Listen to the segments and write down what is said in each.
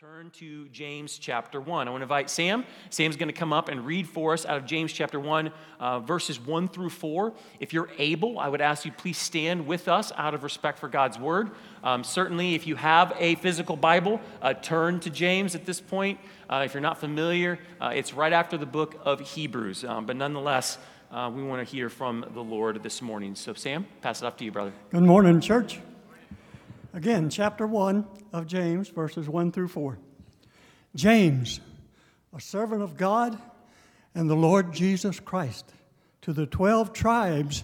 Turn to James chapter 1. I want to invite Sam. Sam's going to come up and read for us out of James chapter 1, uh, verses 1 through 4. If you're able, I would ask you please stand with us out of respect for God's word. Um, certainly, if you have a physical Bible, uh, turn to James at this point. Uh, if you're not familiar, uh, it's right after the book of Hebrews. Um, but nonetheless, uh, we want to hear from the Lord this morning. So, Sam, pass it off to you, brother. Good morning, church. Again, chapter 1 of James, verses 1 through 4. James, a servant of God and the Lord Jesus Christ, to the 12 tribes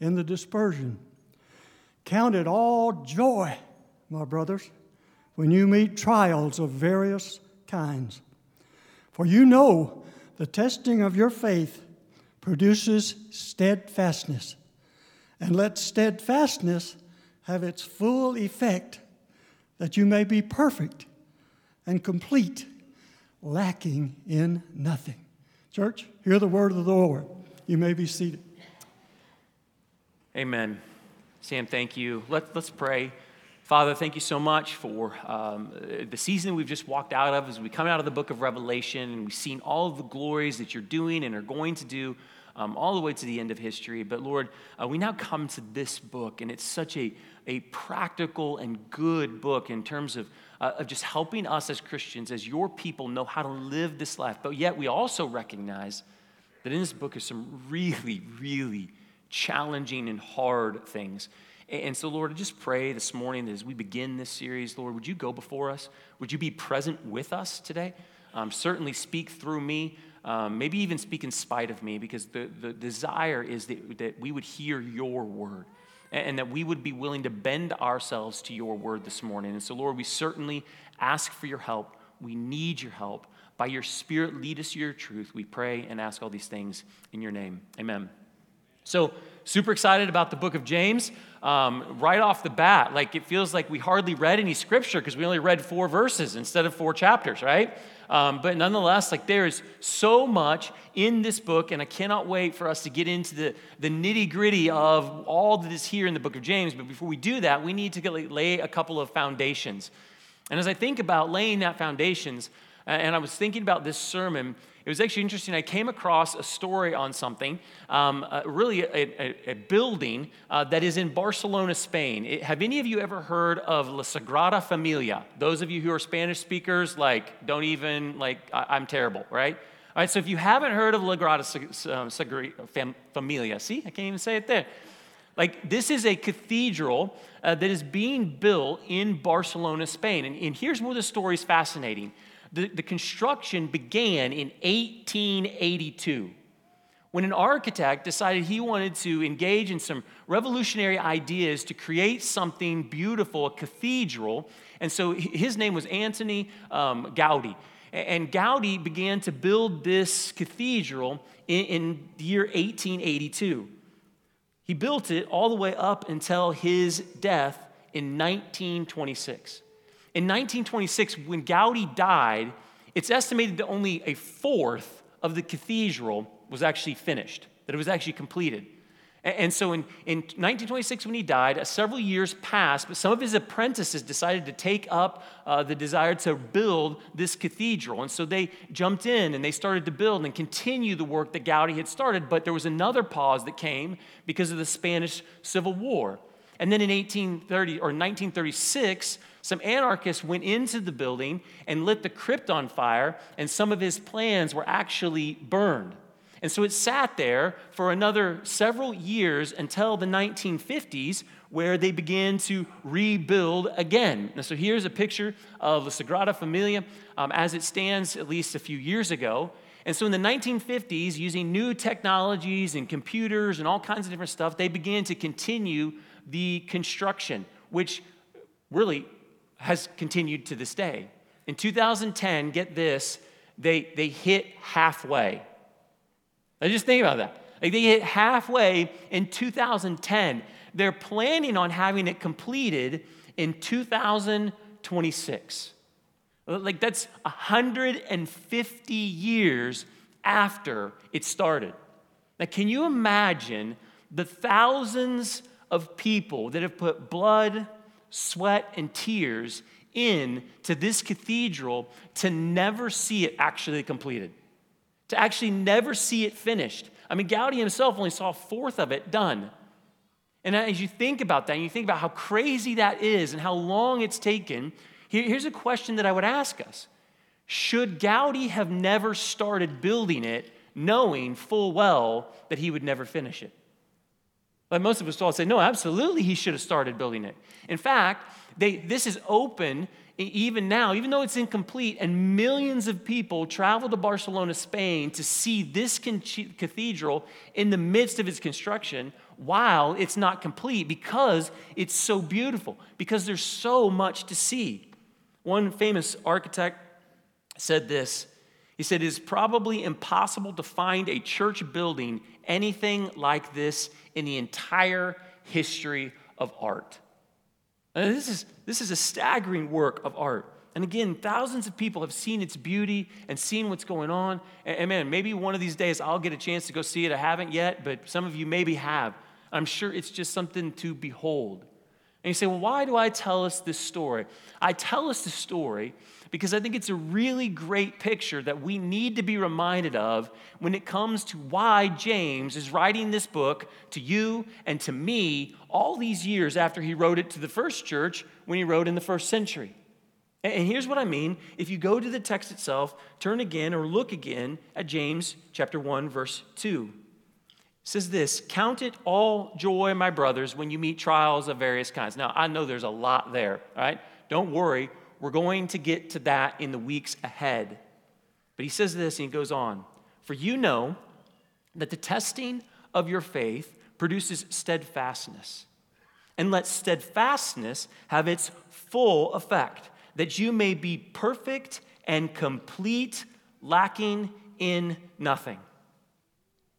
in the dispersion. Count it all joy, my brothers, when you meet trials of various kinds. For you know the testing of your faith produces steadfastness. And let steadfastness have its full effect, that you may be perfect and complete, lacking in nothing. Church, hear the word of the Lord. You may be seated. Amen. Sam, thank you. Let, let's pray. Father, thank you so much for um, the season we've just walked out of as we come out of the book of Revelation and we've seen all of the glories that you're doing and are going to do um, all the way to the end of history. But Lord, uh, we now come to this book, and it's such a, a practical and good book in terms of, uh, of just helping us as Christians, as your people, know how to live this life. But yet, we also recognize that in this book is some really, really challenging and hard things. And so, Lord, I just pray this morning that as we begin this series, Lord, would you go before us? Would you be present with us today? Um, certainly speak through me um, maybe even speak in spite of me, because the, the desire is that, that we would hear your word and, and that we would be willing to bend ourselves to your word this morning. And so, Lord, we certainly ask for your help. We need your help. By your Spirit, lead us to your truth. We pray and ask all these things in your name. Amen. So, super excited about the book of James. Um, right off the bat, like it feels like we hardly read any scripture because we only read four verses instead of four chapters, right? Um, but nonetheless, like there is so much in this book, and I cannot wait for us to get into the, the nitty gritty of all that is here in the book of James. But before we do that, we need to get, lay a couple of foundations. And as I think about laying that foundations, and I was thinking about this sermon, it was actually interesting. I came across a story on something, um, uh, really a, a, a building uh, that is in Barcelona, Spain. It, have any of you ever heard of La Sagrada Familia? Those of you who are Spanish speakers, like, don't even, like, I, am terrible, right? All right, so if you haven't heard of La Sagrada uh, Familia, see, I can't even say it there. Like, this is a cathedral uh, that is being built in Barcelona, Spain. And, and here's where the story is fascinating. The, the construction began in 1882 when an architect decided he wanted to engage in some revolutionary ideas to create something beautiful, a cathedral. And so his name was Antoni um, Gaudi. And Gaudi began to build this cathedral in, in the year 1882. He built it all the way up until his death in 1926. In 1926, when Gaudi died, it's estimated that only a fourth of the cathedral was actually finished, that it was actually completed. And so in, in 1926, when he died, several years passed, but some of his apprentices decided to take up uh, the desire to build this cathedral. And so they jumped in and they started to build and continue the work that Gaudi had started. But there was another pause that came because of the Spanish Civil War. And then in 1830 or 1936, some anarchists went into the building and lit the crypt on fire, and some of his plans were actually burned. And so it sat there for another several years until the 1950s, where they began to rebuild again. So here's a picture of the Sagrada Familia um, as it stands at least a few years ago. And so in the 1950s, using new technologies and computers and all kinds of different stuff, they began to continue the construction, which really has continued to this day. In 2010, get this, they, they hit halfway. Now just think about that. Like they hit halfway in 2010. They're planning on having it completed in 2026. Like that's 150 years after it started. Now, can you imagine the thousands of people that have put blood, sweat, and tears in to this cathedral to never see it actually completed, to actually never see it finished. I mean, Gaudi himself only saw a fourth of it done. And as you think about that, and you think about how crazy that is and how long it's taken, here's a question that I would ask us Should Gaudi have never started building it knowing full well that he would never finish it? Like most of us all say, no, absolutely, he should have started building it. In fact, they, this is open even now, even though it's incomplete, and millions of people travel to Barcelona, Spain to see this cathedral in the midst of its construction while it's not complete because it's so beautiful, because there's so much to see. One famous architect said this He said, It is probably impossible to find a church building anything like this in the entire history of art. And this is, this is a staggering work of art. And again, thousands of people have seen its beauty and seen what's going on. And, and, man, maybe one of these days I'll get a chance to go see it. I haven't yet, but some of you maybe have. I'm sure it's just something to behold. And you say, well, why do I tell us this story? I tell us the story because I think it's a really great picture that we need to be reminded of when it comes to why James is writing this book to you and to me all these years after he wrote it to the first church when he wrote in the first century. And here's what I mean. If you go to the text itself, turn again or look again at James chapter 1 verse 2. Says this, count it all joy, my brothers, when you meet trials of various kinds. Now, I know there's a lot there, right? Don't worry. We're going to get to that in the weeks ahead. But he says this and he goes on For you know that the testing of your faith produces steadfastness. And let steadfastness have its full effect, that you may be perfect and complete, lacking in nothing.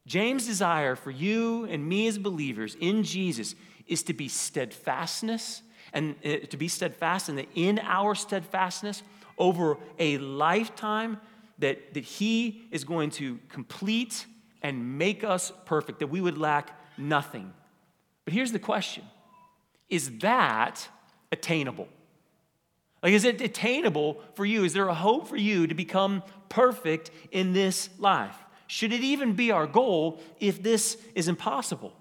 James' desire for you and me as believers in Jesus is to be steadfastness and uh, to be steadfast, and that in our steadfastness over a lifetime, that, that He is going to complete and make us perfect, that we would lack nothing. But here's the question Is that attainable? Like, is it attainable for you? Is there a hope for you to become perfect in this life? Should it even be our goal if this is impossible?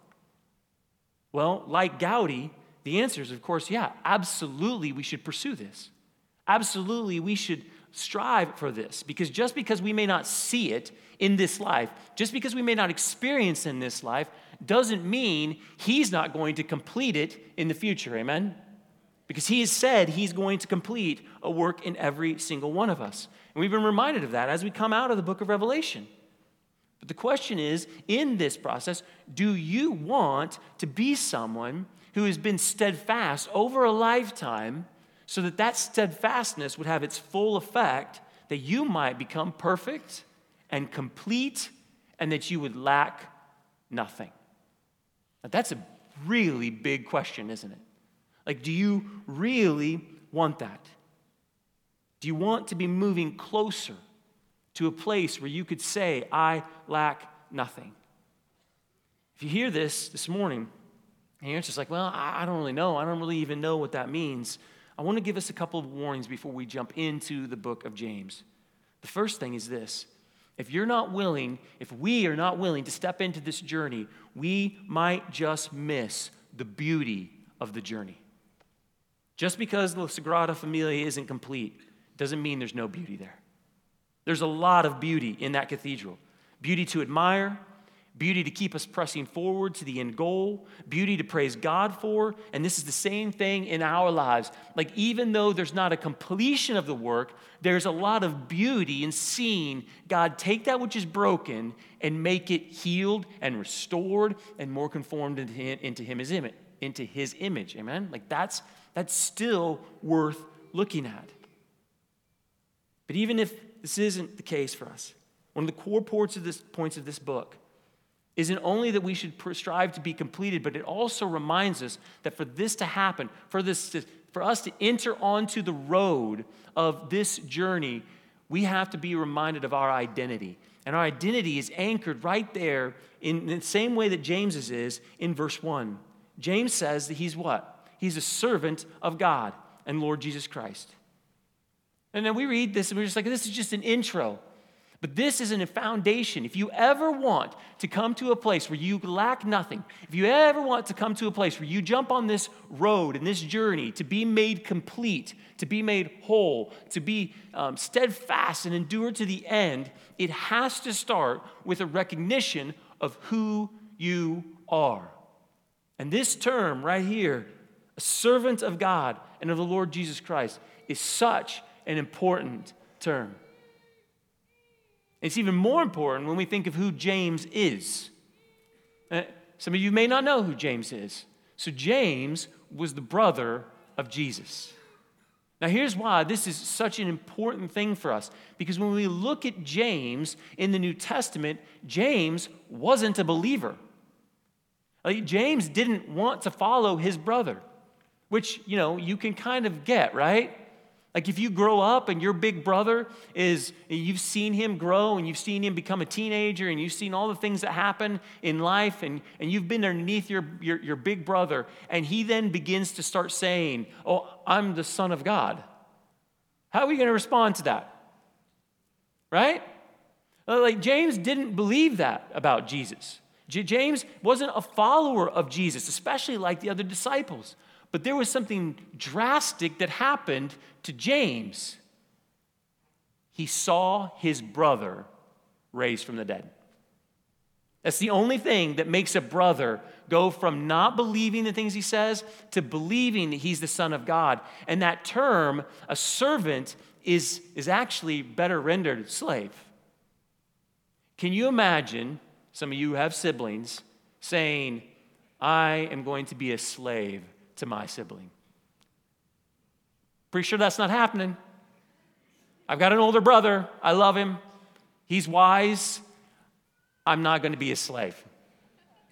Well, like Gaudi, the answer is, of course, yeah, absolutely, we should pursue this. Absolutely, we should strive for this because just because we may not see it in this life, just because we may not experience in this life, doesn't mean he's not going to complete it in the future. Amen? Because he has said he's going to complete a work in every single one of us. And we've been reminded of that as we come out of the book of Revelation. But the question is in this process, do you want to be someone who has been steadfast over a lifetime so that that steadfastness would have its full effect, that you might become perfect and complete and that you would lack nothing. Now, that's a really big question, isn't it? Like, do you really want that? Do you want to be moving closer to a place where you could say, I lack nothing? If you hear this this morning, and you're just like, well, I don't really know. I don't really even know what that means. I want to give us a couple of warnings before we jump into the book of James. The first thing is this if you're not willing, if we are not willing to step into this journey, we might just miss the beauty of the journey. Just because the Sagrada Familia isn't complete doesn't mean there's no beauty there. There's a lot of beauty in that cathedral beauty to admire, beauty to keep us pressing forward to the end goal, beauty to praise God for. And this is the same thing in our lives. Like, even though there's not a completion of the work, there's a lot of beauty in seeing God take that which is broken and make it healed and restored and more conformed into Him, into him, image, into his image. Amen? Like, that's, that's still worth looking at. But even if this isn't the case for us, one of the core points of this, points of this book isn't only that we should strive to be completed, but it also reminds us that for this to happen, for, this to, for us to enter onto the road of this journey, we have to be reminded of our identity. And our identity is anchored right there in the same way that James's is in verse 1. James says that he's what? He's a servant of God and Lord Jesus Christ. And then we read this and we're just like, this is just an intro. But this isn't a foundation. If you ever want to come to a place where you lack nothing, if you ever want to come to a place where you jump on this road and this journey to be made complete, to be made whole, to be um, steadfast and endure to the end, it has to start with a recognition of who you are. And this term right here, a servant of God and of the Lord Jesus Christ, is such an important term. It's even more important when we think of who James is. Uh, some of you may not know who James is. So, James was the brother of Jesus. Now, here's why this is such an important thing for us. Because when we look at James in the New Testament, James wasn't a believer. Like, James didn't want to follow his brother, which, you know, you can kind of get, right? Like if you grow up and your big brother is, you've seen him grow and you've seen him become a teenager and you've seen all the things that happen in life and, and you've been underneath your, your, your big brother and he then begins to start saying, Oh, I'm the son of God. How are we going to respond to that? Right? Like James didn't believe that about Jesus. James wasn't a follower of Jesus, especially like the other disciples. But there was something drastic that happened to James. He saw his brother raised from the dead. That's the only thing that makes a brother go from not believing the things he says to believing that he's the Son of God. And that term, a servant, is, is actually better rendered slave. Can you imagine, some of you have siblings, saying, I am going to be a slave to my sibling. Pretty sure that's not happening. I've got an older brother. I love him. He's wise. I'm not going to be a slave.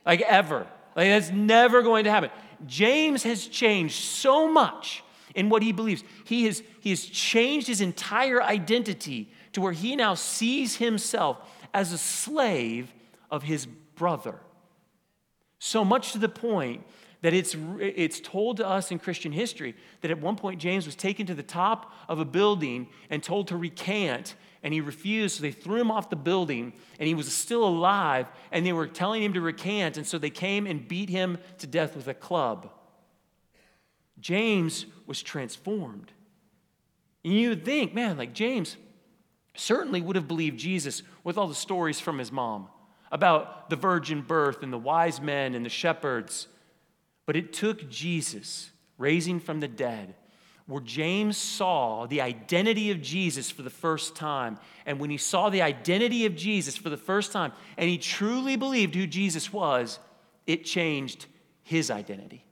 Like ever. Like that's never going to happen. James has changed so much in what he believes. He has, he has changed his entire identity to where he now sees himself as a slave of his brother. So much to the point that it's, it's told to us in Christian history that at one point James was taken to the top of a building and told to recant, and he refused, so they threw him off the building, and he was still alive, and they were telling him to recant, and so they came and beat him to death with a club. James was transformed. And you would think, man, like James certainly would have believed Jesus with all the stories from his mom about the virgin birth and the wise men and the shepherds but it took Jesus raising from the dead, where James saw the identity of Jesus for the first time. And when he saw the identity of Jesus for the first time, and he truly believed who Jesus was, it changed his identity.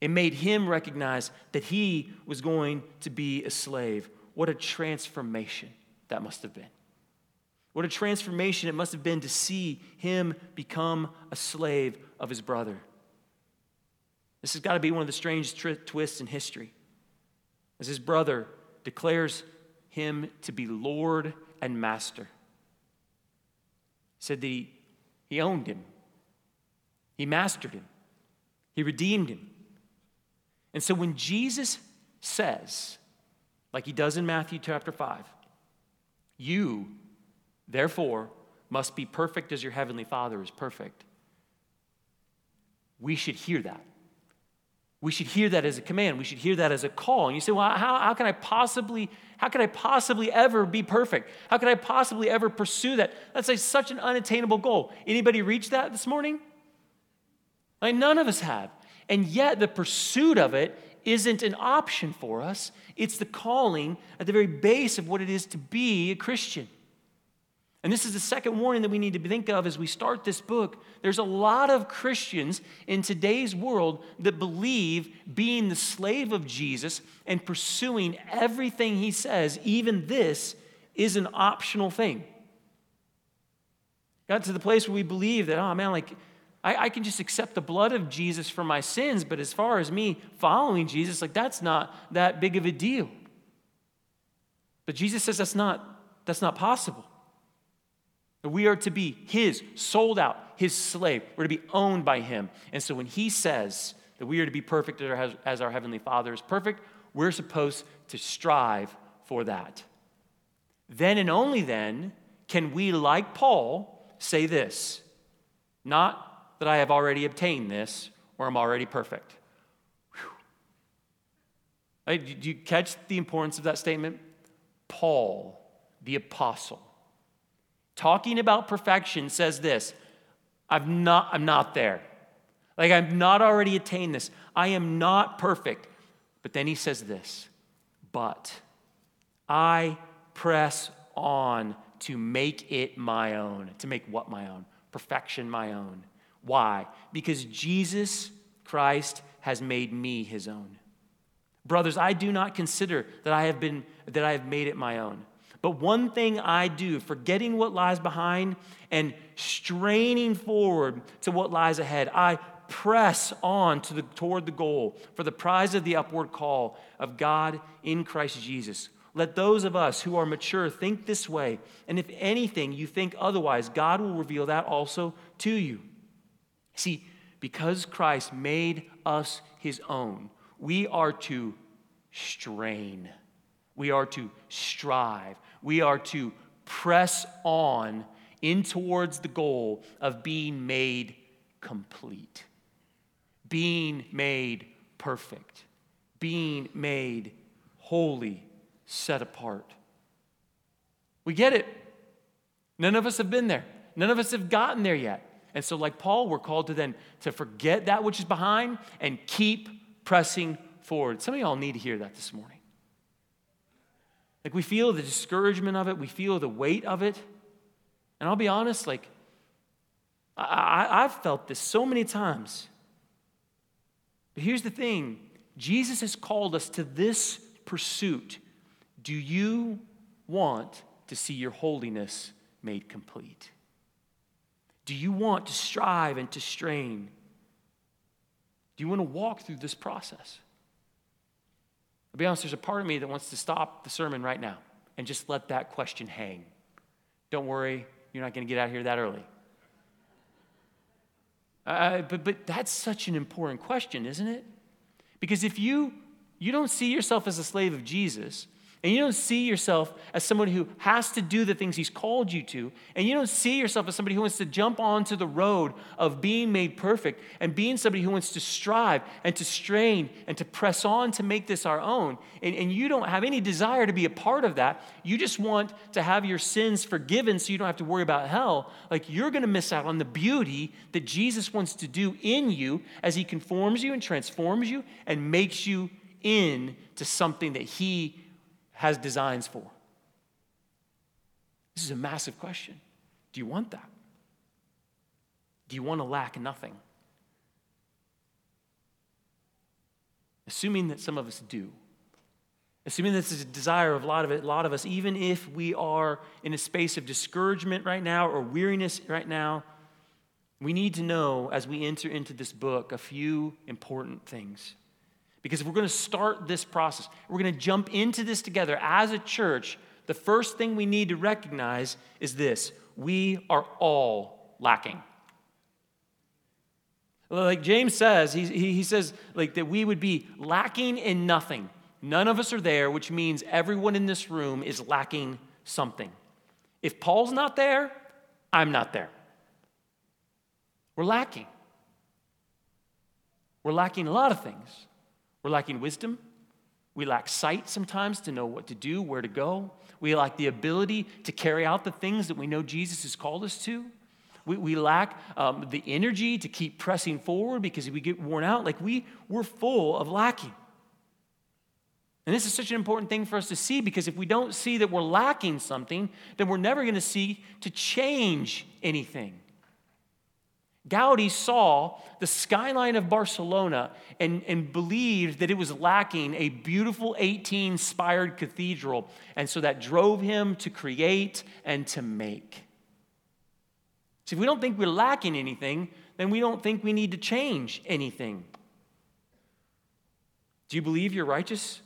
It made him recognize that he was going to be a slave. What a transformation that must have been. What a transformation it must have been to see him become a slave of his brother. This has got to be one of the strange tri- twists in history. As his brother declares him to be Lord and Master. He said that he, he owned him, he mastered him, he redeemed him. And so when Jesus says, like he does in Matthew chapter 5, you, therefore, must be perfect as your heavenly Father is perfect, we should hear that. We should hear that as a command. We should hear that as a call. And you say, well, how, how can I possibly, how can I possibly ever be perfect? How can I possibly ever pursue that? That's like such an unattainable goal. Anybody reach that this morning? Like none of us have. And yet the pursuit of it isn't an option for us. It's the calling at the very base of what it is to be a Christian. And this is the second warning that we need to think of as we start this book. There's a lot of Christians in today's world that believe being the slave of Jesus and pursuing everything he says, even this, is an optional thing. Got to the place where we believe that, oh man, like, I, I can just accept the blood of Jesus for my sins, but as far as me following Jesus, like, that's not that big of a deal. But Jesus says that's not, that's not possible. We are to be His, sold out, His slave. We're to be owned by Him. And so when He says that we are to be perfect as our Heavenly Father is perfect, we're supposed to strive for that. Then and only then can we, like Paul, say this not that I have already obtained this or I'm already perfect. Whew. Do you catch the importance of that statement? Paul, the apostle, talking about perfection, says this I'm not, I'm not there. Like, I've not already attained this. I am not perfect. But then he says this, but I press on to make it my own. To make what my own? Perfection my own. Why? Because Jesus Christ has made me his own. Brothers, I do not consider that I have been that I have made it my own. But one thing I do, forgetting what lies behind and straining forward to what lies ahead, I press on to the, toward the goal for the prize of the upward call of God in Christ Jesus. Let those of us who are mature think this way, and if anything you think otherwise, God will reveal that also to you. See, because Christ made us his own, we are to strain, we are to strive, we are to press on in towards the goal of being made complete, being made perfect, being made holy, set apart. We get it. None of us have been there. None of us have gotten there yet. And so, like Paul, we're called to then to forget that which is behind and keep pressing forward. Some of y'all need to hear that this morning. Like we feel the discouragement of it, we feel the weight of it. And I'll be honest, like I, have felt this so many times. But here's the thing Jesus has called us to this pursuit. Do you want to see your holiness made complete? Do you want to strive and to strain? Do you want to walk through this process? I'll be honest, there's a part of me that wants to stop the sermon right now and just let that question hang. Don't worry, you're not going to get out here that early. Uh, but, but that's such an important question, isn't it? Because if you, you don't see yourself as a slave of Jesus, and you don't see yourself as someone who has to do the things he's called you to, and you don't see yourself as somebody who wants to jump onto the road of being made perfect and being somebody who wants to strive and to strain and to press on to make this our own, and, and you don't have any desire to be a part of that, you just want to have your sins forgiven so you don't have to worry about hell, like you're going to miss out on the beauty that Jesus wants to do in you as he conforms you and transforms you and makes you into something that he has designs for? This is a massive question. Do you want that? Do you want to lack nothing? Assuming that some of us do. Assuming this is a desire of a lot of it, a lot of us, even if we are in a space of discouragement right now or weariness right now, we need to know as we enter into this book a few important things. Because if we're going to start this process, we're going to jump into this together as a church, the first thing we need to recognize is this we are all lacking. Like James says, he, he says like that we would be lacking in nothing. None of us are there, which means everyone in this room is lacking something. If Paul's not there, I'm not there. We're lacking. We're lacking a lot of things. We're lacking wisdom. We lack sight sometimes to know what to do, where to go. We lack the ability to carry out the things that we know Jesus has called us to. We, we lack um, the energy to keep pressing forward because we get worn out. Like we, we're full of lacking. And this is such an important thing for us to see because if we don't see that we're lacking something, then we're never going to see to change anything. Gaudi saw the skyline of Barcelona and, and believed that it was lacking a beautiful 18 spired cathedral. And so that drove him to create and to make. See, if we don't think we're lacking anything, then we don't think we need to change anything. Do you believe you're righteous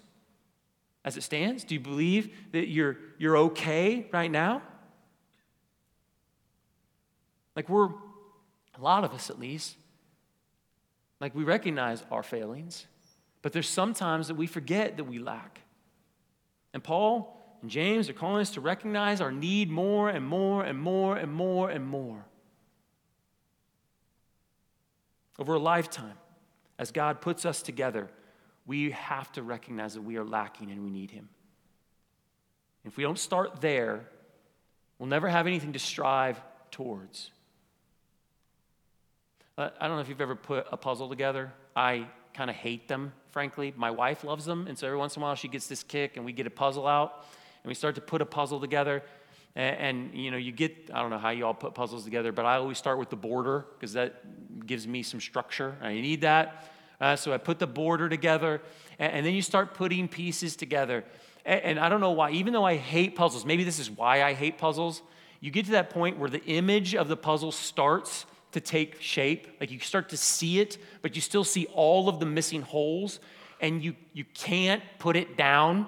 as it stands? Do you believe that you're, you're okay right now? Like we're a lot of us, at least, like we recognize our failings, but there's sometimes that we forget that we lack. And Paul and James are calling us to recognize our need more and more and more and more and more. Over a lifetime, as God puts us together, we have to recognize that we are lacking and we need Him. If we don't start there, we'll never have anything to strive towards. Uh, I don't know if you've ever put a puzzle together. I kind of hate them, frankly. My wife loves them, and so every once in a while she gets this kick, and we get a puzzle out, and we start to put a puzzle together. And, and you know, you get, I don't know how you all put puzzles together, but I always start with the border because that gives me some structure. I need that. Uh, so I put the border together, and, and, then you start putting pieces together. And, and I don't know why, even though I hate puzzles, maybe this is why I hate puzzles. You get to that point where the image of the puzzle starts to take shape. Like you start to see it, but you still see all of the missing holes, and you, you can't put it down.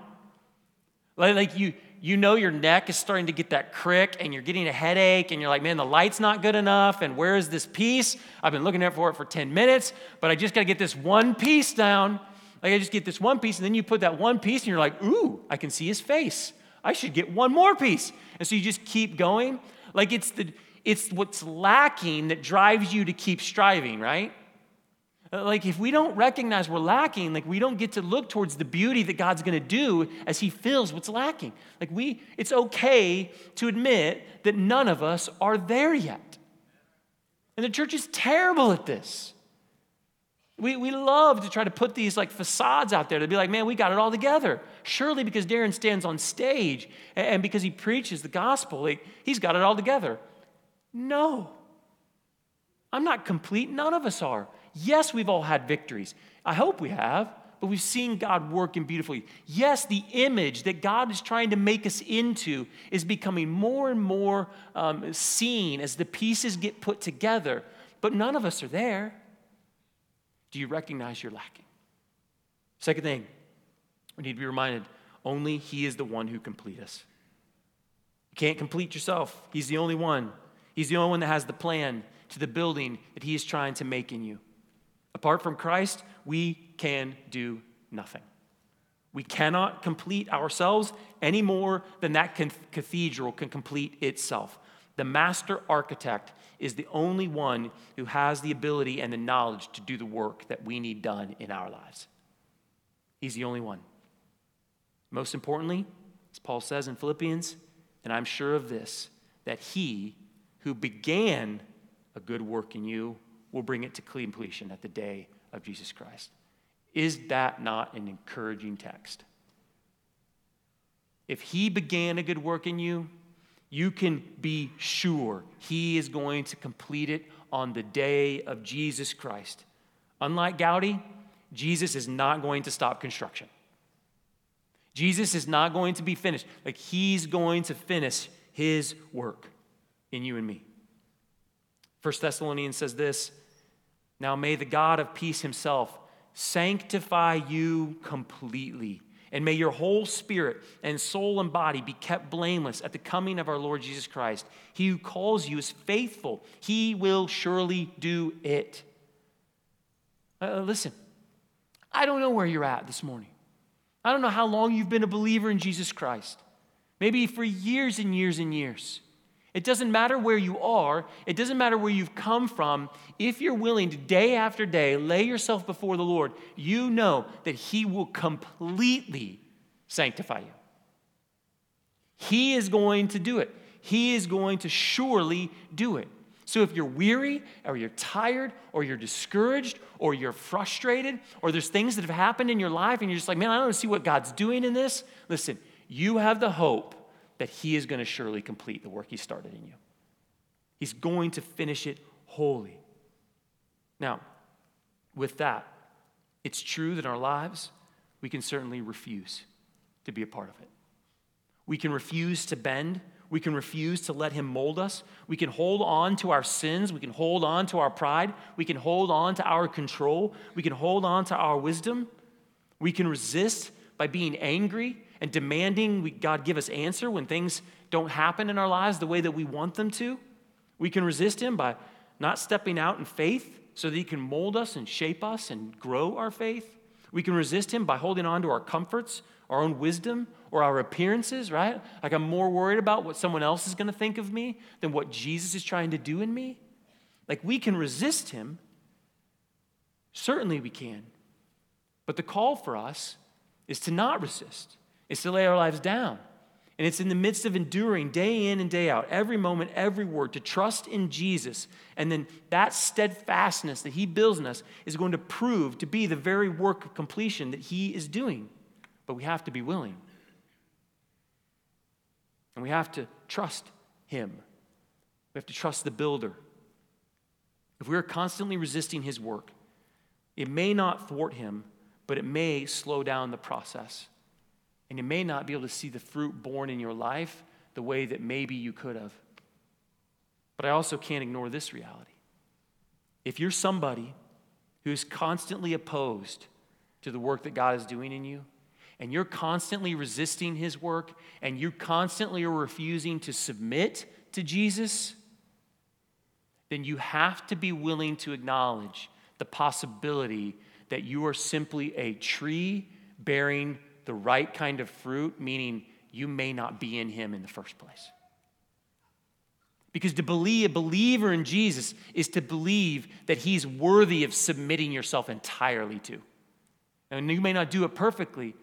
Like, like you, you know your neck is starting to get that crick and you're getting a headache and you're like, man, the light's not good enough. And where is this piece? I've been looking for it for 10 minutes, but I just got to get this one piece down. Like I just get this one piece, and then you put that one piece and you're like, ooh, I can see his face. I should get one more piece. And so you just keep going. Like it's the it's what's lacking that drives you to keep striving, right? Like if we don't recognize we're lacking, like we don't get to look towards the beauty that God's to do as he fills what's lacking. Like we it's okay to admit that none of us are there yet. And the church is terrible at this. We, we love to try to put these like facades out there to be like, man, we got it all together. Surely because Darren stands on stage and because he preaches the gospel, like, he's got it all together. No. I'm not complete. None of us are. Yes, we've all had victories. I hope we have, but we've seen God work in beautifully. Yes, the image that God is trying to make us into is becoming more and more um, seen as the pieces get put together, but none of us are there. Do you recognize you're lacking? Second thing, we need to be reminded only He is the one who complete us. You can't complete yourself, He's the only one. He's the only one that has the plan to the building that He is trying to make in you. Apart from Christ, we can do nothing. We cannot complete ourselves any more than that cathedral can complete itself. The master architect is the only one who has the ability and the knowledge to do the work that we need done in our lives. He's the only one. Most importantly, as Paul says in Philippians, and I'm sure of this, that he who began a good work in you will bring it to completion at the day of Jesus Christ. Is that not an encouraging text? If he began a good work in you, you can be sure he is going to complete it on the day of Jesus Christ. Unlike Gaudi, Jesus is not going to stop construction. Jesus is not going to be finished. Like he's going to finish his work in you and me. First Thessalonians says this Now may the God of peace himself sanctify you completely, and may your whole spirit and soul and body be kept blameless at the coming of our Lord Jesus Christ. He who calls you is faithful, he will surely do it. Uh, listen, I don't know where you're at this morning. I don't know how long you've been a believer in Jesus Christ. Maybe for years and years and years. It doesn't matter where you are, it doesn't matter where you've come from. If you're willing to day after day lay yourself before the Lord, you know that He will completely sanctify you. He is going to do it. He is going to surely do it. So if you're weary or you're tired or you're discouraged or you're frustrated or there's things that have happened in your life and you're just like, man, I don't see what God's doing in this, listen, you have the hope that He is going to surely complete the work He started in you. He's going to finish it wholly. Now, with that, it's true that in our lives, we can certainly refuse to be a part of it. We can refuse to bend. We can refuse to let Him mold us. We can hold on to our sins. We can hold on to our pride. We can hold on to our control. We can hold on to our wisdom. We can resist by being angry and demanding we, God give us answer when things don't happen in our lives the way that we want them to. We can resist Him by not stepping out in faith so that He can mold us and shape us and grow our faith. We can resist him by holding on to our comforts, our own wisdom, or our appearances, right? Like I'm more worried about what someone else is going to think of me than what Jesus is trying to do in me. Like we can resist him. Certainly we can. But the call for us is to not resist, is to lay our lives down. And it's in the midst of enduring day in and day out, every moment, every word, to trust in Jesus. And then that steadfastness that He builds in us is going to prove to be the very work of completion that He is doing. But we have to be willing. And we have to trust Him. We have to trust the builder. If we are constantly resisting His work, it may not thwart Him, but it may slow down the process. And you may not be able to see the fruit born in your life the way that maybe you could have. But I also can't ignore this reality. If you're somebody who's constantly opposed to the work that God is doing in you, and you're constantly resisting his work, and you constantly are refusing to submit to Jesus, then you have to be willing to acknowledge the possibility that you are simply a tree bearing the right kind of fruit, meaning you may not be in him in the first place. Because to believe a believer in Jesus is to believe that he's worthy of submitting yourself entirely to. And you may not do it perfectly,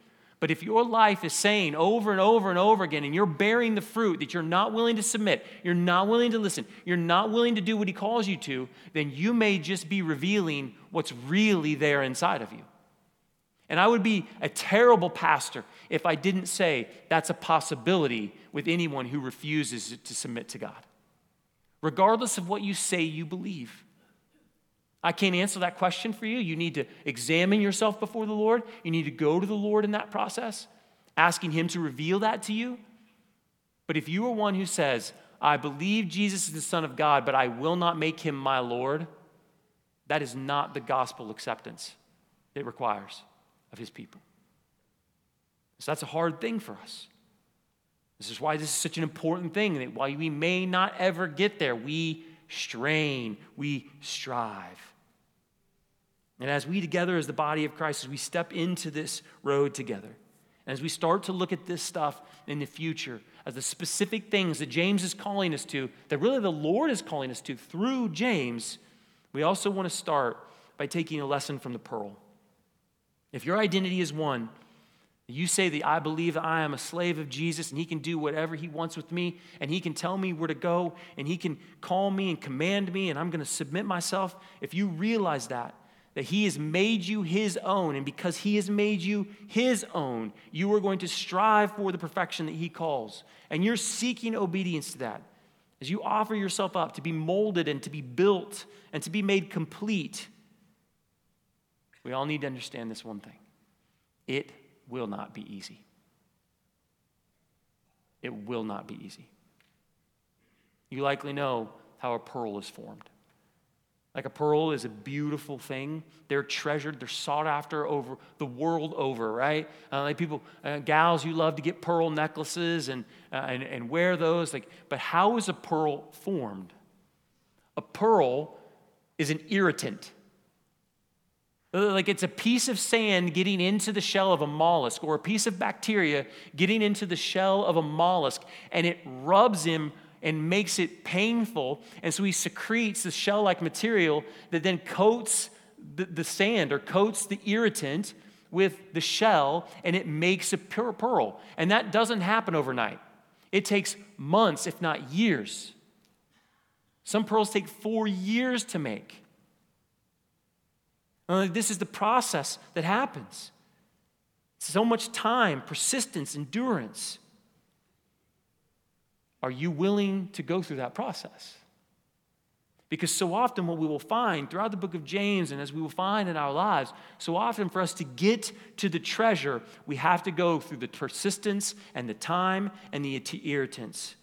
but if your life is saying over and over and over again, and you're bearing the fruit that you're not willing to submit, you're not willing to listen, you're not willing to do what he calls you to, then you may just be revealing what's really there inside of you. And I would be a terrible pastor if I didn't say that's a possibility with anyone who refuses to submit to God, regardless of what you say you believe. I can't answer that question for you. You need to examine yourself before the Lord. You need to go to the Lord in that process, asking Him to reveal that to you. But if you are one who says, I believe Jesus is the Son of God, but I will not make Him my Lord, that is not the gospel acceptance it requires of his people. So that's a hard thing for us. This is why this is such an important thing that while we may not ever get there, we strain, we strive. And as we together, as the body of Christ, as we step into this road together, as we start to look at this stuff in the future, as the specific things that James is calling us to, that really the Lord is calling us to through James, we also want to start by taking a lesson from the pearl. If your identity is one, you say that I believe I am a slave of Jesus and he can do whatever he wants with me and he can tell me where to go and he can call me and command me and I'm going to submit myself. If you realize that, that he has made you his own and because he has made you his own, you are going to strive for the perfection that he calls. And you're seeking obedience to that. As you offer yourself up to be molded and to be built and to be made complete we all need to understand this one thing it will not be easy. It will not be easy. You likely know how a pearl is formed. Like a pearl is a beautiful thing. They're treasured, they're sought after over the world over, right? Uh, like people, uh, gals, you love to get pearl necklaces and, uh, and, and wear those. Like, but how is a pearl formed? A pearl is an irritant. Uh, like it's a piece of sand getting into the shell of a mollusk or a piece of bacteria getting into the shell of a mollusk and it rubs him and makes it painful. And so he secretes the shell like material that then coats the, the, sand or coats the irritant with the shell and it makes a pure pearl. And that doesn't happen overnight, it takes months, if not years. Some pearls take four years to make. Uh, this is the process that happens. So much time, persistence, endurance. Are you willing to go through that process? Because so often, what we will find throughout the book of James, and as we will find in our lives, so often for us to get to the treasure, we have to go through the persistence and the time and the irritants.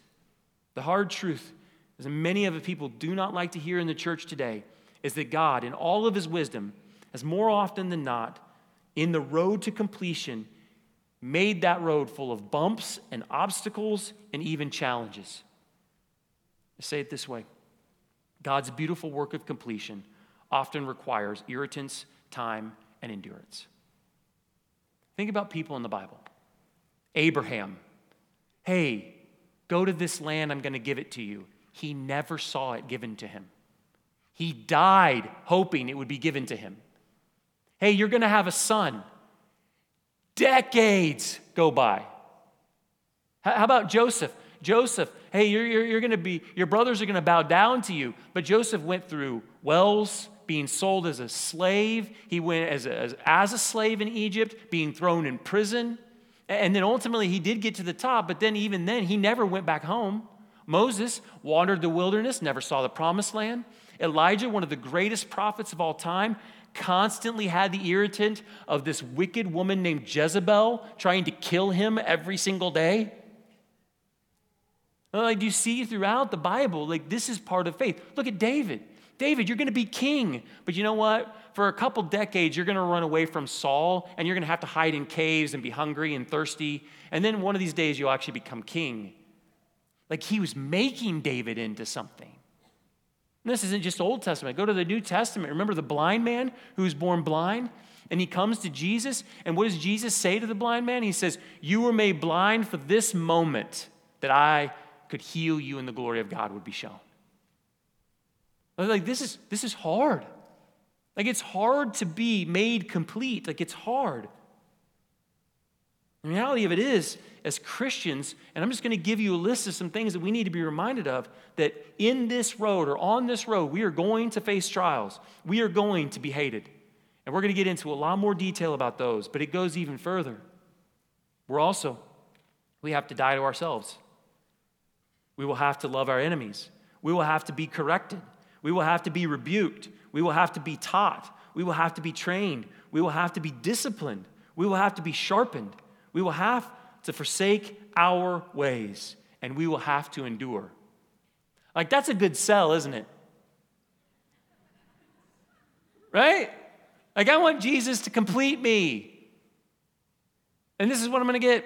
The hard truth, as many of the people do not like to hear in the church today, is that God, in all of his wisdom, as more often than not, in the road to completion, made that road full of bumps and obstacles and even challenges. I say it this way God's beautiful work of completion often requires irritants, time, and endurance. Think about people in the Bible. Abraham, hey, go to this land, I'm going to give it to you. He never saw it given to him. He died hoping it would be given to him. Hey, you're going to have a son. Decades go by. How about Joseph? Joseph, hey, you're, you're, you're going to be, your brothers are going to bow down to you. But Joseph went through wells, being sold as a slave. He went as a, as, as a slave in Egypt, being thrown in prison. And then ultimately he did get to the top, but then even then he never went back home. Moses wandered the wilderness, never saw the promised land. Elijah, one of the greatest prophets of all time, constantly had the irritant of this wicked woman named Jezebel trying to kill him every single day. Like you see throughout the Bible, like this is part of faith. Look at David. David, you're going to be king. But you know what? For a couple decades, you're going to run away from Saul and you're going to have to hide in caves and be hungry and thirsty. And then one of these days, you'll actually become king. Like he was making David into something. This isn't just Old Testament. Go to the New Testament. Remember the blind man who was born blind? And he comes to Jesus. And what does Jesus say to the blind man? He says, You were made blind for this moment that I could heal you and the glory of God would be shown. Like, this is, this is hard. Like, it's hard to be made complete. Like, it's hard. The reality of it is, as Christians, and I'm just going to give you a list of some things that we need to be reminded of that in this road or on this road, we are going to face trials. We are going to be hated. And we're going to get into a lot more detail about those, but it goes even further. We're also, we have to die to ourselves. We will have to love our enemies. We will have to be corrected. We will have to be rebuked. We will have to be taught. We will have to be trained. We will have to be disciplined. We will have to be sharpened. We will have to forsake our ways and we will have to endure. Like, that's a good sell, isn't it? Right? Like, I want Jesus to complete me. And this is what I'm going to get.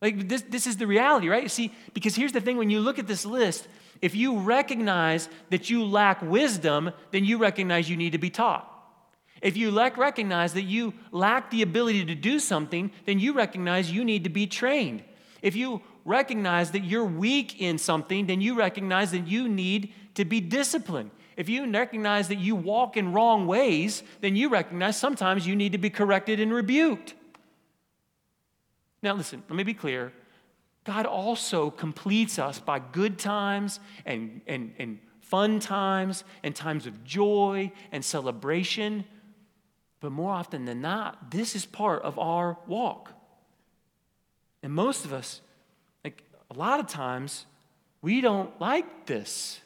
Like, this, this is the reality, right? See, because here's the thing when you look at this list, if you recognize that you lack wisdom, then you recognize you need to be taught. If you recognize that you lack the ability to do something, then you recognize you need to be trained. If you recognize that you're weak in something, then you recognize that you need to be disciplined. If you recognize that you walk in wrong ways, then you recognize sometimes you need to be corrected and rebuked. Now, listen, let me be clear. God also completes us by good times and, and, and fun times and times of joy and celebration. But more often than not, this is part of our walk. And most of us, like a lot of times, we don't like this.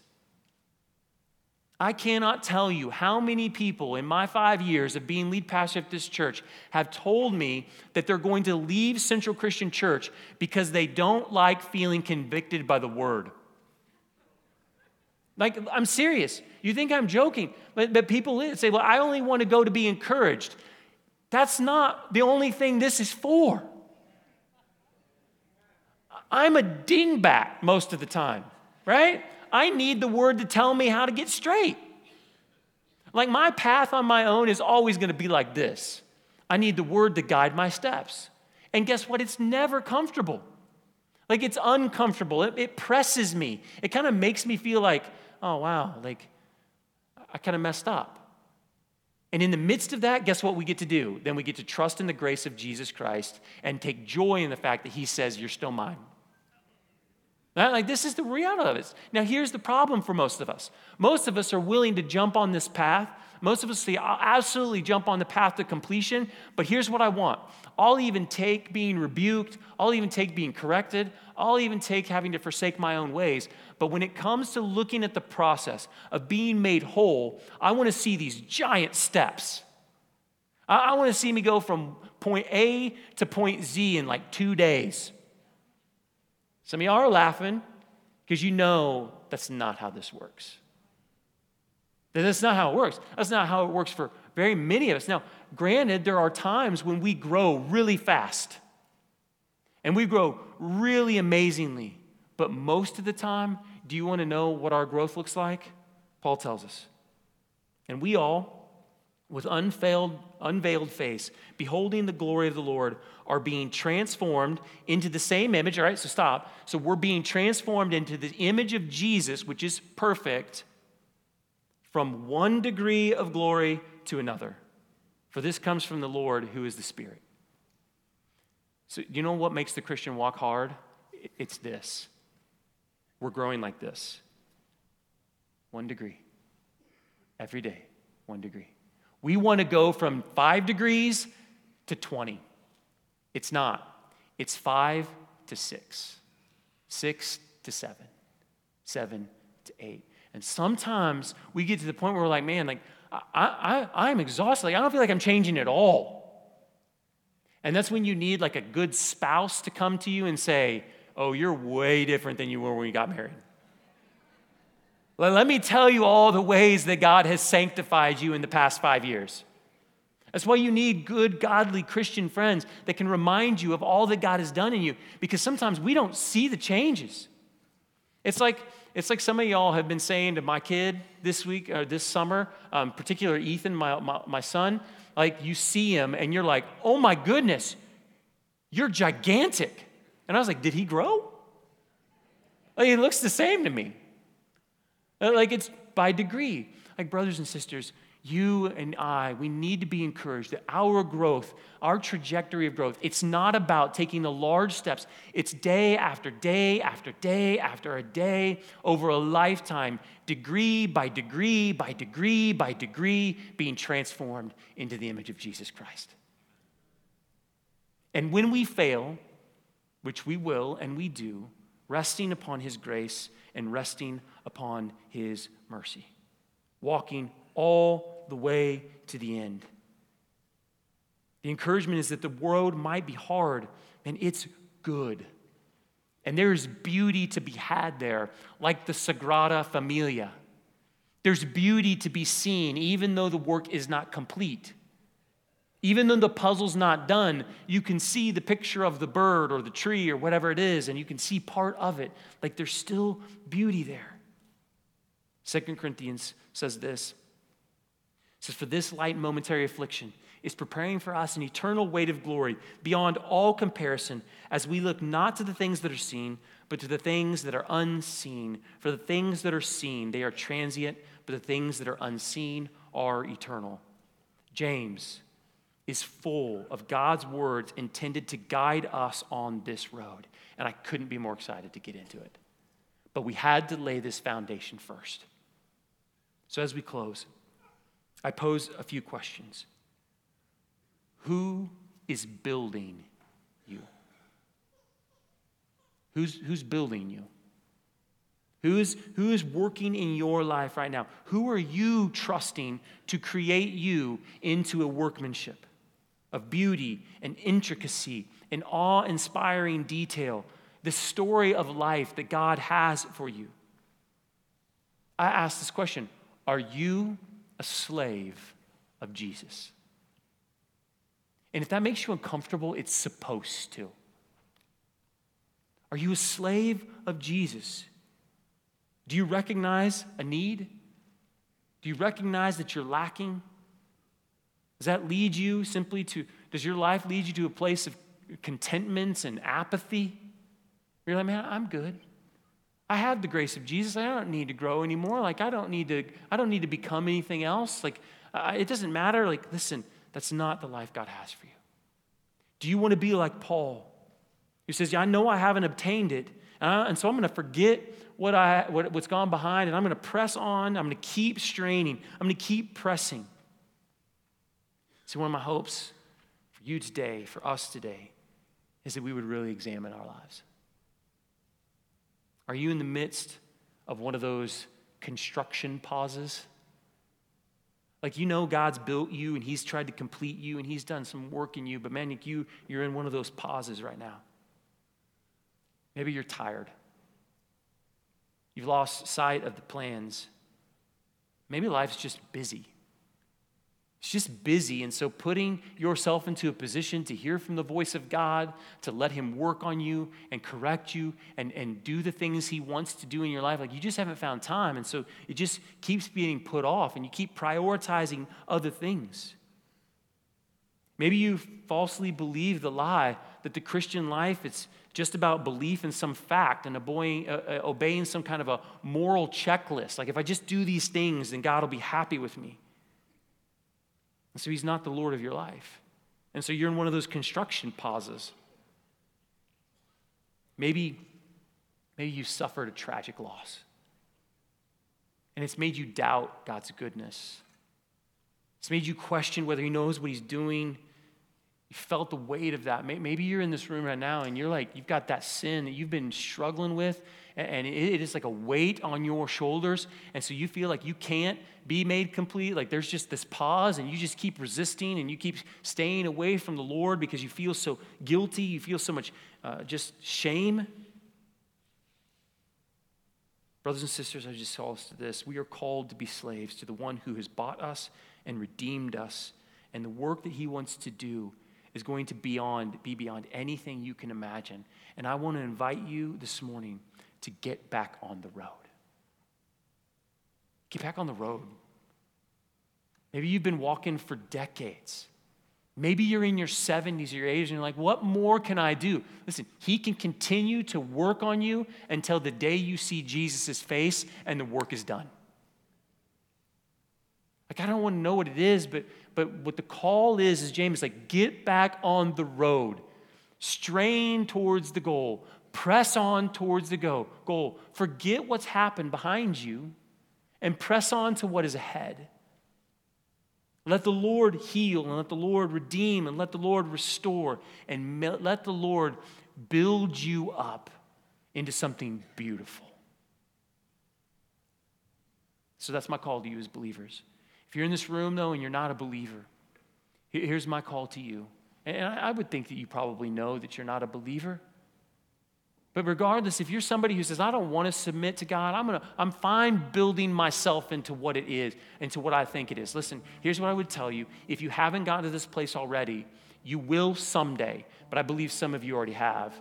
I cannot tell you how many people in my five years of being lead pastor at this church have told me that they're going to leave Central Christian Church because they don't like feeling convicted by the word. Like, I'm serious. You think I'm joking, but, but people say, well, I only want to go to be encouraged. That's not the only thing this is for. I'm a dingbat most of the time, right? I need the word to tell me how to get straight. Like my path on my own is always going to be like this. I need the word to guide my steps. And guess what? It's never comfortable. Like it's uncomfortable. It, it presses me. It kind of makes me feel like, oh, wow, like I kind of messed up. And in the midst of that, guess what we get to do? Then we get to trust in the grace of Jesus Christ and take joy in the fact that He says, You're still mine. Like, this is the reality of it. Now, here's the problem for most of us. Most of us are willing to jump on this path. Most of us say, I'll absolutely jump on the path to completion, but here's what I want. I'll even take being rebuked, I'll even take being corrected, I'll even take having to forsake my own ways. But when it comes to looking at the process of being made whole, I want to see these giant steps. I, want to see me go from point A to point Z in like two days. Some of y'all are laughing because you know that's not how this works. That's not how it works. That's not how it works for very many of us. Now, granted, there are times when we grow really fast and we grow really amazingly, but most of the time, do you want to know what our growth looks like? Paul tells us. And we all, with unveiled, unveiled face, beholding the glory of the Lord, are being transformed into the same image. All right, so stop. So we're being transformed into the image of Jesus, which is perfect, from one degree of glory to another. For this comes from the Lord who is the Spirit. So, you know what makes the Christian walk hard? It's this. We're growing like this one degree. Every day, one degree. We want to go from five degrees to 20. It's not. It's five to six, six to seven, seven to eight. And sometimes we get to the point where we're like, man, like, I, I, I'm exhausted. Like, I don't feel like I'm changing at all. And that's when you need like a good spouse to come to you and say, oh, you're way different than you were when you got married. Let me tell you all the ways that God has sanctified you in the past five years. That's why you need good, godly Christian friends that can remind you of all that God has done in you because sometimes we don't see the changes. It's like, it's like some of y'all have been saying to my kid this week or this summer, um, particular Ethan, my, my, my son, like you see him and you're like, oh my goodness, you're gigantic. And I was like, did he grow? Like, he looks the same to me. Uh, like it's by degree. Like, brothers and sisters, you and I, we need to be encouraged that our growth, our trajectory of growth, it's not about taking the large steps. It's day after day after day after a day over a lifetime, degree by degree by degree by degree, being transformed into the image of Jesus Christ. And when we fail, which we will and we do, resting upon His grace and resting upon his mercy, walking all the way to the end. The encouragement is that the road might be hard, and it's good. And there's beauty to be had there, like the Sagrada Familia. There's beauty to be seen, even though the work is not complete. Even though the puzzle's not done, you can see the picture of the bird or the tree or whatever it is, and you can see part of it. Like there's still beauty there. Second Corinthians says this. Says, For this light momentary affliction is preparing for us an eternal weight of glory beyond all comparison as we look not to the things that are seen, but to the things that are unseen. For the things that are seen, they are transient, but the things that are unseen are eternal. James is full of God's words intended to guide us on this road. And I couldn't be more excited to get into it. But we had to lay this foundation first. So as we close, I pose a few questions. Who is building you? Who's, who's building you? Who is, who is working in your life right now? Who are you trusting to create you into a workmanship? of beauty and intricacy and awe inspiring detail, the story of life that God has for you. I ask this question Are you a slave of Jesus? And if that makes you uncomfortable, it's supposed to. Are you a slave of Jesus? Do you recognize a need? Do you recognize that you're lacking? Does that lead you simply to, does your life lead you to a place of contentment and apathy? You're like, man, I'm good. I have the grace of Jesus. I don't need to grow anymore. Like, I don't need to, I don't need to become anything else. Like, uh, it doesn't matter. Like, listen, that's not the life God has for you. Do you want to be like Paul, who says, yeah, I know I haven't obtained it, and, I, and so I'm going to forget what I, what, what's gone behind, and I'm going to press on. I'm going to keep straining. I'm going to keep pressing. See, one of my hopes for you today, for us today, is that we would really examine our lives. Are you in the midst of one of those construction pauses? Like you know God's built you and He's tried to complete you and He's done some work in you, but man, you, you're in one of those pauses right now. Maybe you're tired. You've lost sight of the plans. Maybe life's just busy. It's just busy. And so, putting yourself into a position to hear from the voice of God, to let Him work on you and correct you and, and do the things He wants to do in your life, like you just haven't found time. And so, it just keeps being put off and you keep prioritizing other things. Maybe you falsely believe the lie that the Christian life it's just about belief in some fact and obeying, uh, uh obeying some kind of a moral checklist. Like if I just do these things, then God will be happy with me. And so he's not the Lord of your life. And so you're in one of those construction pauses. Maybe, maybe you suffered a tragic loss. And it's made you doubt God's goodness. It's made you question whether he knows what he's doing. You felt the weight of that. Maybe you're in this room right now and you're like, you've got that sin that you've been struggling with, and it is like a weight on your shoulders. And so you feel like you can't be made complete. Like there's just this pause, and you just keep resisting and you keep staying away from the Lord because you feel so guilty. You feel so much uh, just shame. Brothers and sisters, I just call us to this. We are called to be slaves to the one who has bought us and redeemed us. And the work that he wants to do is going to beyond, be beyond anything you can imagine. And I want to invite you this morning to get back on the road. Get back on the road. Maybe you've been walking for decades. Maybe you're in your 70s or your 80s and you're like, what more can I do? Listen, He can continue to work on you until the day you see Jesus' face and the work is done. Like, I don't want to know what it is, but, but what the call is, is James like, get back on the road, strain towards the goal, press on towards the go, goal. Forget what's happened behind you and press on to what is ahead. Let the Lord heal and let the Lord redeem and let the Lord restore and let the Lord build you up into something beautiful. So that's my call to you as believers. If you're in this room, though, and you're not a believer, here's my call to you. And I would think that you probably know that you're not a believer. But regardless, if you're somebody who says, I don't want to submit to God, I'm, gonna, I'm fine building myself into what it is, into what I think it is. Listen, here's what I would tell you. If you haven't gotten to this place already, you will someday, but I believe some of you already have.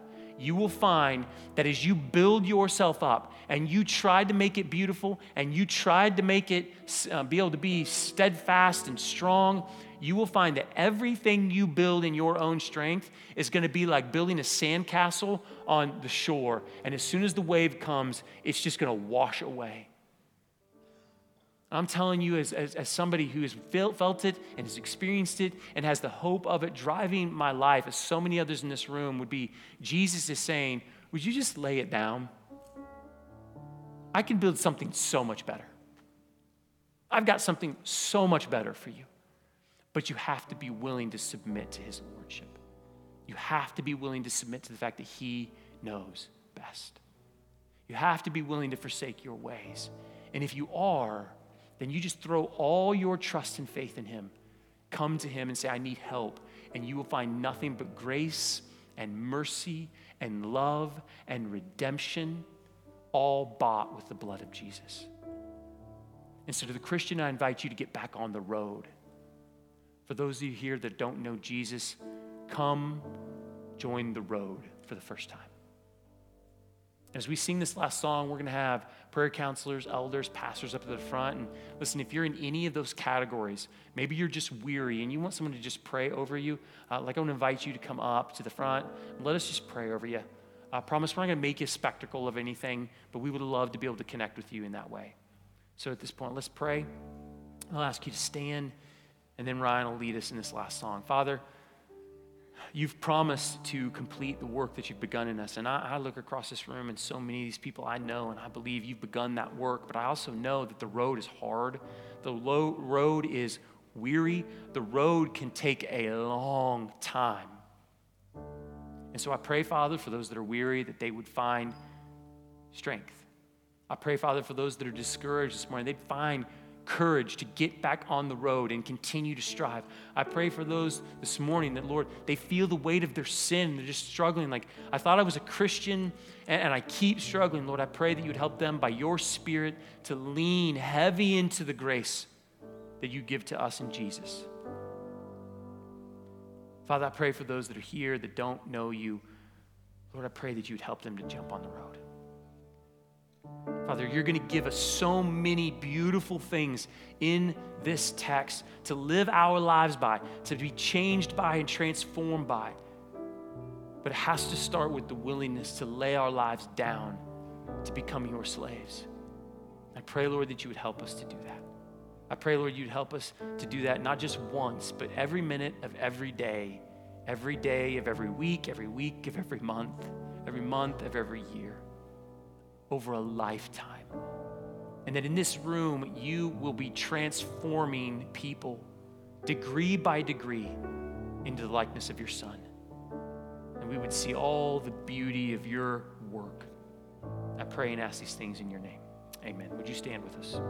You will find that as you build yourself up and you tried to make it beautiful and you tried to make it uh, be able to be steadfast and strong, you will find that everything you build in your own strength is going to be like building a sandcastle on the shore. And as soon as the wave comes, it's just going to wash away. I'm telling you, as, as, as, somebody who has felt it and has experienced it and has the hope of it driving my life, as so many others in this room would be, Jesus is saying, Would you just lay it down? I can build something so much better. I've got something so much better for you. But you have to be willing to submit to his lordship. You have to be willing to submit to the fact that he knows best. You have to be willing to forsake your ways. And if you are, then you just throw all your trust and faith in him. Come to him and say, I need help. And you will find nothing but grace and mercy and love and redemption, all bought with the blood of Jesus. And so, to the Christian, I invite you to get back on the road. For those of you here that don't know Jesus, come join the road for the first time. As we sing this last song, we're going to have prayer counselors, elders, pastors up at the front. And listen, if you're in any of those categories, maybe you're just weary and you want someone to just pray over you, uh, like I want to invite you to come up to the front and let us just pray over you. I promise we're not going to make you a spectacle of anything, but we would love to be able to connect with you in that way. So at this point, let's pray. I'll ask you to stand. And then Ryan will lead us in this last song. Father, you've promised to complete the work that you've begun in us. And I, I, look across this room and so many of these people I know, and I believe you've begun that work. But I also know that the road is hard, the low, road is weary, the road can take a long time. And so I pray, Father, for those that are weary, that they would find strength. I pray, Father, for those that are discouraged this morning, they'd find courage to get back on the road and continue to strive. I pray for those this morning that, Lord, they feel the weight of their sin. They're just struggling. Like, I thought I was a Christian and, and I keep struggling. Lord, I pray that you would help them by your Spirit to lean heavy into the grace that you give to us in Jesus. Father, I pray for those that are here that don't know you. Lord, I pray that you'd help them to jump on the road. Father, you're going to give us so many beautiful things in this text to live our lives by, to be changed by and transformed by. But it has to start with the willingness to lay our lives down to become your slaves. I pray, Lord, that you would help us to do that. I pray, Lord, you'd help us to do that not just once, but every minute of every day, every day of every week, every week of every month, every month of every year, over a lifetime. And that in this room, you will be transforming people degree by degree into the likeness of your Son. And we would see all the beauty of your work. I pray and ask these things in your name. Amen. Would you stand with us?